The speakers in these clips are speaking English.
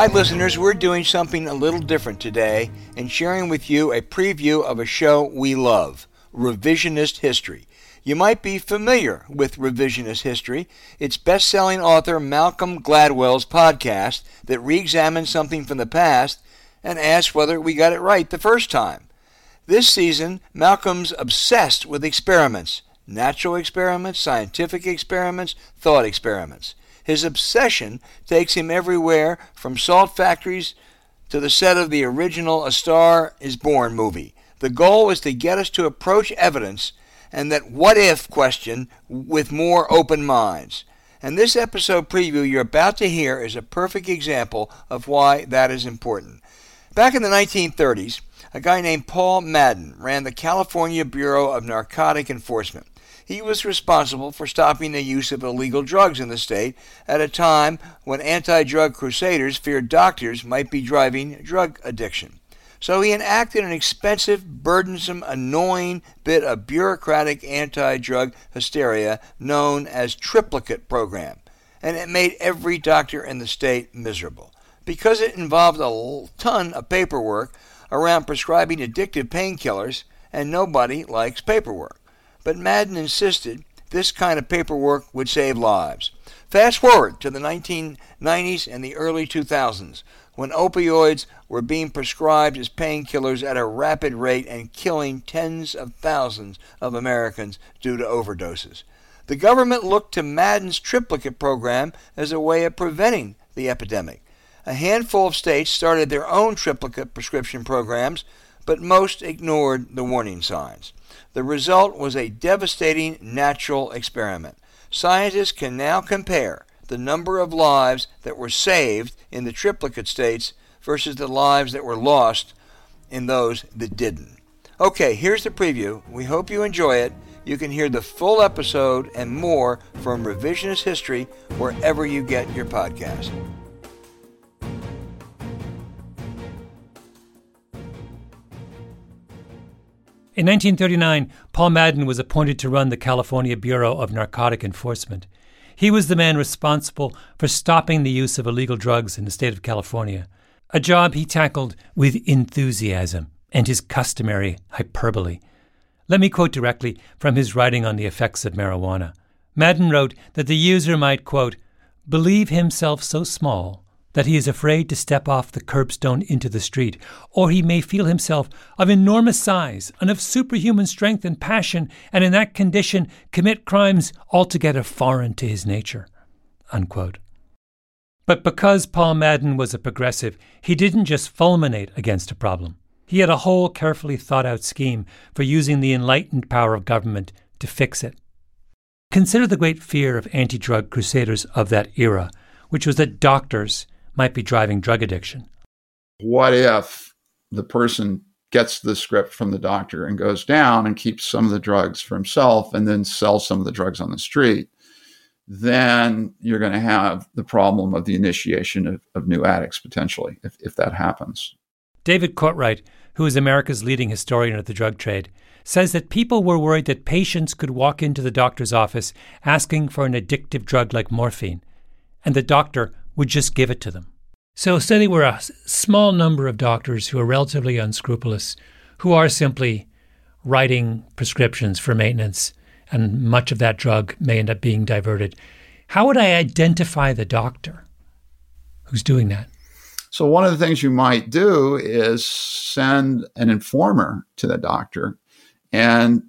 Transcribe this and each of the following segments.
Hi, listeners. We're doing something a little different today and sharing with you a preview of a show we love Revisionist History. You might be familiar with Revisionist History. It's best selling author Malcolm Gladwell's podcast that re examines something from the past and asks whether we got it right the first time. This season, Malcolm's obsessed with experiments natural experiments, scientific experiments, thought experiments. His obsession takes him everywhere from salt factories to the set of the original A Star is Born movie. The goal is to get us to approach evidence and that what if question with more open minds. And this episode preview you're about to hear is a perfect example of why that is important. Back in the 1930s, a guy named Paul Madden ran the California Bureau of Narcotic Enforcement. He was responsible for stopping the use of illegal drugs in the state at a time when anti drug crusaders feared doctors might be driving drug addiction. So he enacted an expensive, burdensome, annoying bit of bureaucratic anti drug hysteria known as triplicate program, and it made every doctor in the state miserable. Because it involved a ton of paperwork around prescribing addictive painkillers, and nobody likes paperwork but Madden insisted this kind of paperwork would save lives. Fast forward to the 1990s and the early 2000s, when opioids were being prescribed as painkillers at a rapid rate and killing tens of thousands of Americans due to overdoses. The government looked to Madden's triplicate program as a way of preventing the epidemic. A handful of states started their own triplicate prescription programs, but most ignored the warning signs. The result was a devastating natural experiment. Scientists can now compare the number of lives that were saved in the triplicate states versus the lives that were lost in those that didn't. Okay, here's the preview. We hope you enjoy it. You can hear the full episode and more from Revisionist History wherever you get your podcast. In 1939, Paul Madden was appointed to run the California Bureau of Narcotic Enforcement. He was the man responsible for stopping the use of illegal drugs in the state of California, a job he tackled with enthusiasm and his customary hyperbole. Let me quote directly from his writing on the effects of marijuana. Madden wrote that the user might, quote, believe himself so small that he is afraid to step off the curbstone into the street, or he may feel himself of enormous size and of superhuman strength and passion, and in that condition commit crimes altogether foreign to his nature. Unquote. But because Paul Madden was a progressive, he didn't just fulminate against a problem. He had a whole carefully thought out scheme for using the enlightened power of government to fix it. Consider the great fear of anti drug crusaders of that era, which was that doctors might be driving drug addiction. What if the person gets the script from the doctor and goes down and keeps some of the drugs for himself and then sells some of the drugs on the street? Then you're going to have the problem of the initiation of, of new addicts potentially, if, if that happens. David Courtwright, who is America's leading historian of the drug trade, says that people were worried that patients could walk into the doctor's office asking for an addictive drug like morphine, and the doctor would just give it to them. So, say there were a small number of doctors who are relatively unscrupulous, who are simply writing prescriptions for maintenance, and much of that drug may end up being diverted. How would I identify the doctor who's doing that? So, one of the things you might do is send an informer to the doctor, and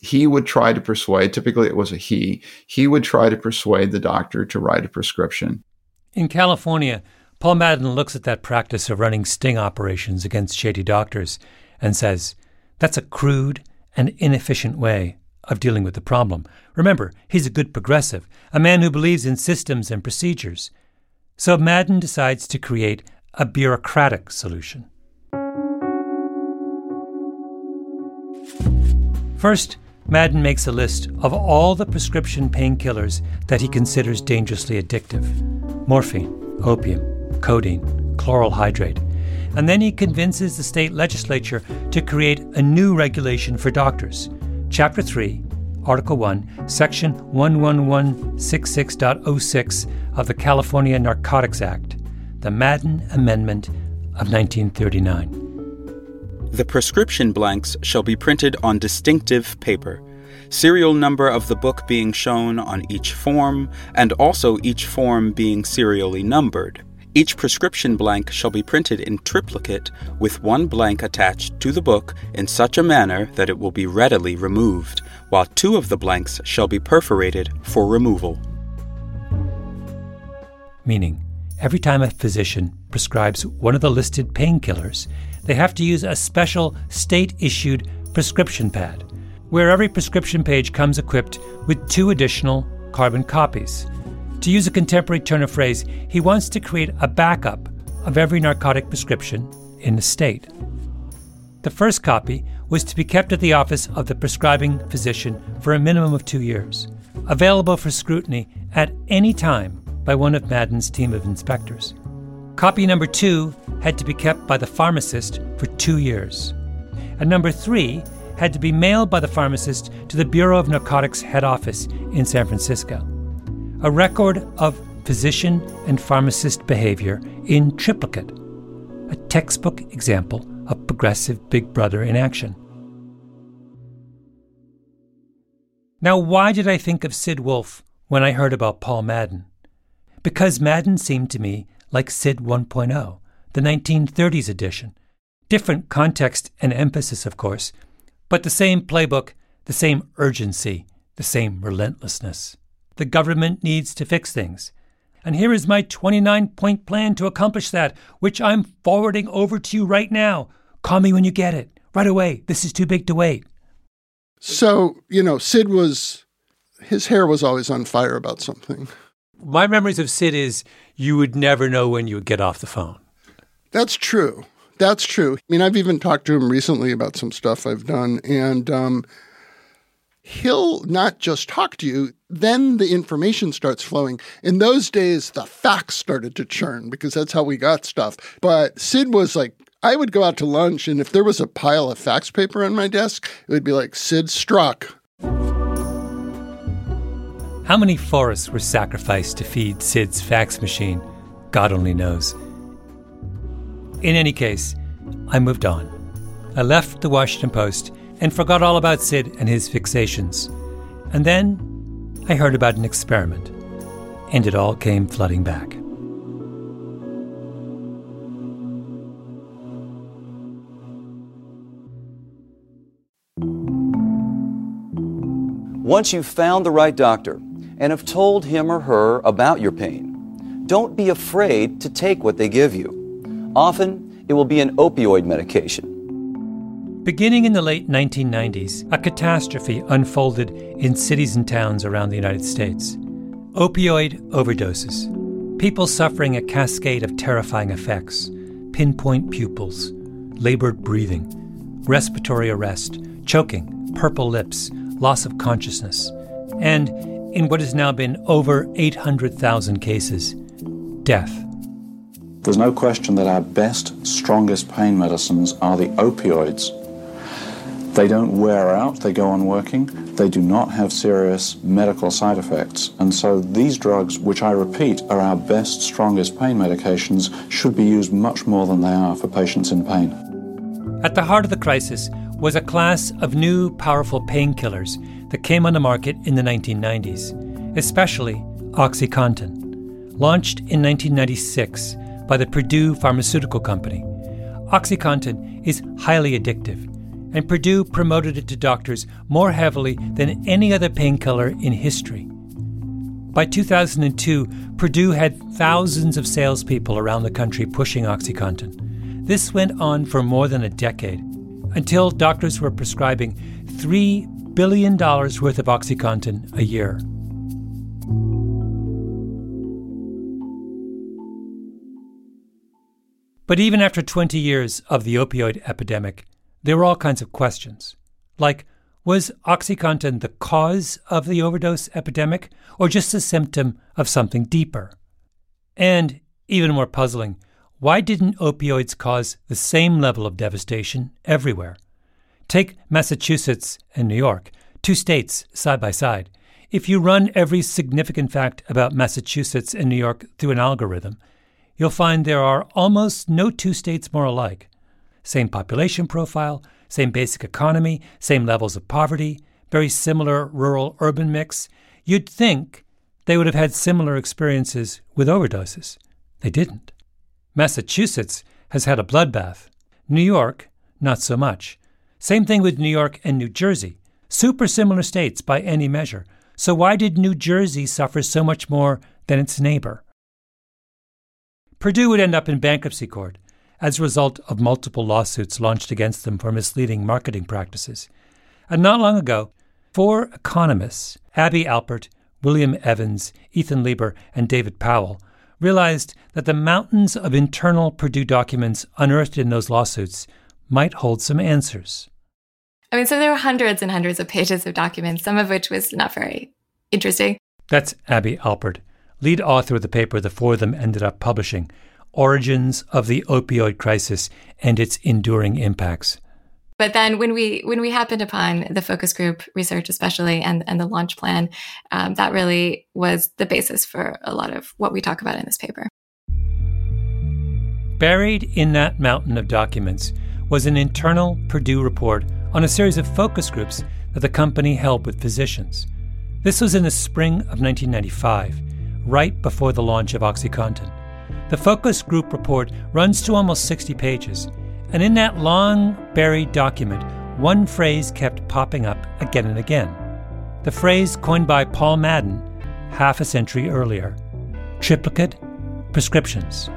he would try to persuade, typically it was a he, he would try to persuade the doctor to write a prescription. In California, Paul Madden looks at that practice of running sting operations against shady doctors and says, that's a crude and inefficient way of dealing with the problem. Remember, he's a good progressive, a man who believes in systems and procedures. So Madden decides to create a bureaucratic solution. First, Madden makes a list of all the prescription painkillers that he considers dangerously addictive morphine, opium, codeine, chloral hydrate. And then he convinces the state legislature to create a new regulation for doctors. Chapter 3, Article 1, Section 11166.06 of the California Narcotics Act. the Madden Amendment of 1939. The prescription blanks shall be printed on distinctive paper, serial number of the book being shown on each form, and also each form being serially numbered. Each prescription blank shall be printed in triplicate with one blank attached to the book in such a manner that it will be readily removed, while two of the blanks shall be perforated for removal. Meaning, every time a physician prescribes one of the listed painkillers, they have to use a special state issued prescription pad, where every prescription page comes equipped with two additional carbon copies to use a contemporary turn of phrase, he wants to create a backup of every narcotic prescription in the state. The first copy was to be kept at the office of the prescribing physician for a minimum of two years, available for scrutiny at any time by one of Madden's team of inspectors. Copy number two had to be kept by the pharmacist for two years. And number three had to be mailed by the pharmacist to the Bureau of Narcotics head office in San Francisco a record of physician and pharmacist behavior in triplicate, a textbook example of progressive Big Brother in action. Now, why did I think of Sid Wolfe when I heard about Paul Madden? Because Madden seemed to me like Sid 1.0, the 1930s edition. Different context and emphasis, of course, but the same playbook, the same urgency, the same relentlessness. The government needs to fix things. And here is my 29 point plan to accomplish that, which I'm forwarding over to you right now. Call me when you get it. Right away. This is too big to wait. So, you know, Sid was, his hair was always on fire about something. My memories of Sid is you would never know when you would get off the phone. That's true. That's true. I mean, I've even talked to him recently about some stuff I've done, and um, he'll not just talk to you, then the information starts flowing. In those days, the fax started to churn because that's how we got stuff. But Sid was like, I would go out to lunch, and if there was a pile of fax paper on my desk, it would be like, Sid struck. How many forests were sacrificed to feed Sid's fax machine? God only knows. In any case, I moved on. I left the Washington Post and forgot all about Sid and his fixations. And then I heard about an experiment, and it all came flooding back. Once you've found the right doctor and have told him or her about your pain, don't be afraid to take what they give you. Often, it will be an opioid medication. Beginning in the late 1990s, a catastrophe unfolded in cities and towns around the United States. Opioid overdoses. People suffering a cascade of terrifying effects. Pinpoint pupils, labored breathing, respiratory arrest, choking, purple lips, loss of consciousness, and, in what has now been over 800,000 cases, death. There's no question that our best, strongest pain medicines are the opioids they don't wear out, they go on working, they do not have serious medical side effects. And so these drugs, which I repeat are our best, strongest pain medications, should be used much more than they are for patients in pain. At the heart of the crisis was a class of new, powerful painkillers that came on the market in the 1990s, especially OxyContin. Launched in 1996 by the Purdue Pharmaceutical Company, OxyContin is highly addictive and Purdue promoted it to doctors more heavily than any other painkiller in history. By 2002, Purdue had thousands of salespeople around the country pushing OxyContin. This went on for more than a decade, until doctors were prescribing $3 billion worth of OxyContin a year. But even after 20 years of the opioid epidemic, there were all kinds of questions, like was OxyContin the cause of the overdose epidemic or just a symptom of something deeper? And, even more puzzling, why didn't opioids cause the same level of devastation everywhere? Take Massachusetts and New York, two states side by side. If you run every significant fact about Massachusetts and New York through an algorithm, you'll find there are almost no two states more alike. Same population profile, same basic economy, same levels of poverty, very similar rural urban mix. You'd think they would have had similar experiences with overdoses. They didn't. Massachusetts has had a bloodbath. New York, not so much. Same thing with New York and New Jersey. Super similar states by any measure. So why did New Jersey suffer so much more than its neighbor? Purdue would end up in bankruptcy court as a result of multiple lawsuits launched against them for misleading marketing practices. And not long ago, four economists, Abby Alpert, William Evans, Ethan Lieber, and David Powell, realized that the mountains of internal Purdue documents unearthed in those lawsuits might hold some answers. I mean, so there were hundreds and hundreds of pages of documents, some of which was not very interesting. That's Abby Alpert, lead author of the paper the four of them ended up publishing Origins of the Opioid Crisis and Its Enduring Impacts. But then when we when we happened upon the focus group research, especially and and the launch plan, um, that really was the basis for a lot of what we talk about in this paper. Buried in that mountain of documents was an internal Purdue report on a series of focus groups that the company held with physicians. This was in the spring of 1995, right before the launch of OxyContin. The focus group report runs to almost 60 pages and in that long buried document, one phrase kept popping up again and again. The phrase coined by Paul Madden half a century earlier triplicate prescriptions.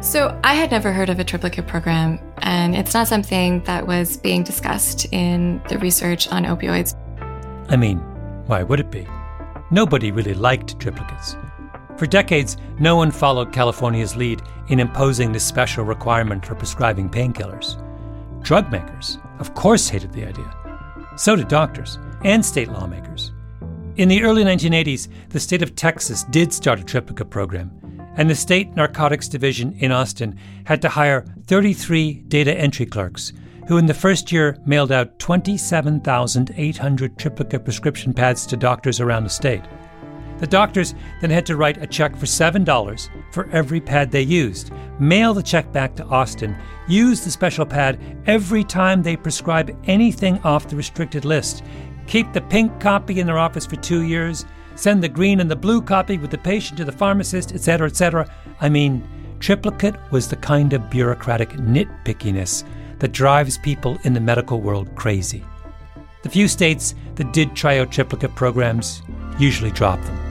So, I had never heard of a triplicate program, and it's not something that was being discussed in the research on opioids. I mean, why would it be? Nobody really liked triplicates. For decades, no one followed California's lead in imposing this special requirement for prescribing painkillers. Drug makers, of course, hated the idea. So did doctors and state lawmakers. In the early 1980s, the state of Texas did start a triplicate program, and the state narcotics division in Austin had to hire 33 data entry clerks who in the first year mailed out 27,800 triplicate prescription pads to doctors around the state. The doctors then had to write a check for $7 for every pad they used, mail the check back to Austin, use the special pad every time they prescribe anything off the restricted list, keep the pink copy in their office for two years, send the green and the blue copy with the patient to the pharmacist, etc., etc. I mean, triplicate was the kind of bureaucratic nitpickiness that drives people in the medical world crazy. The few states that did try out triplicate programs usually dropped them.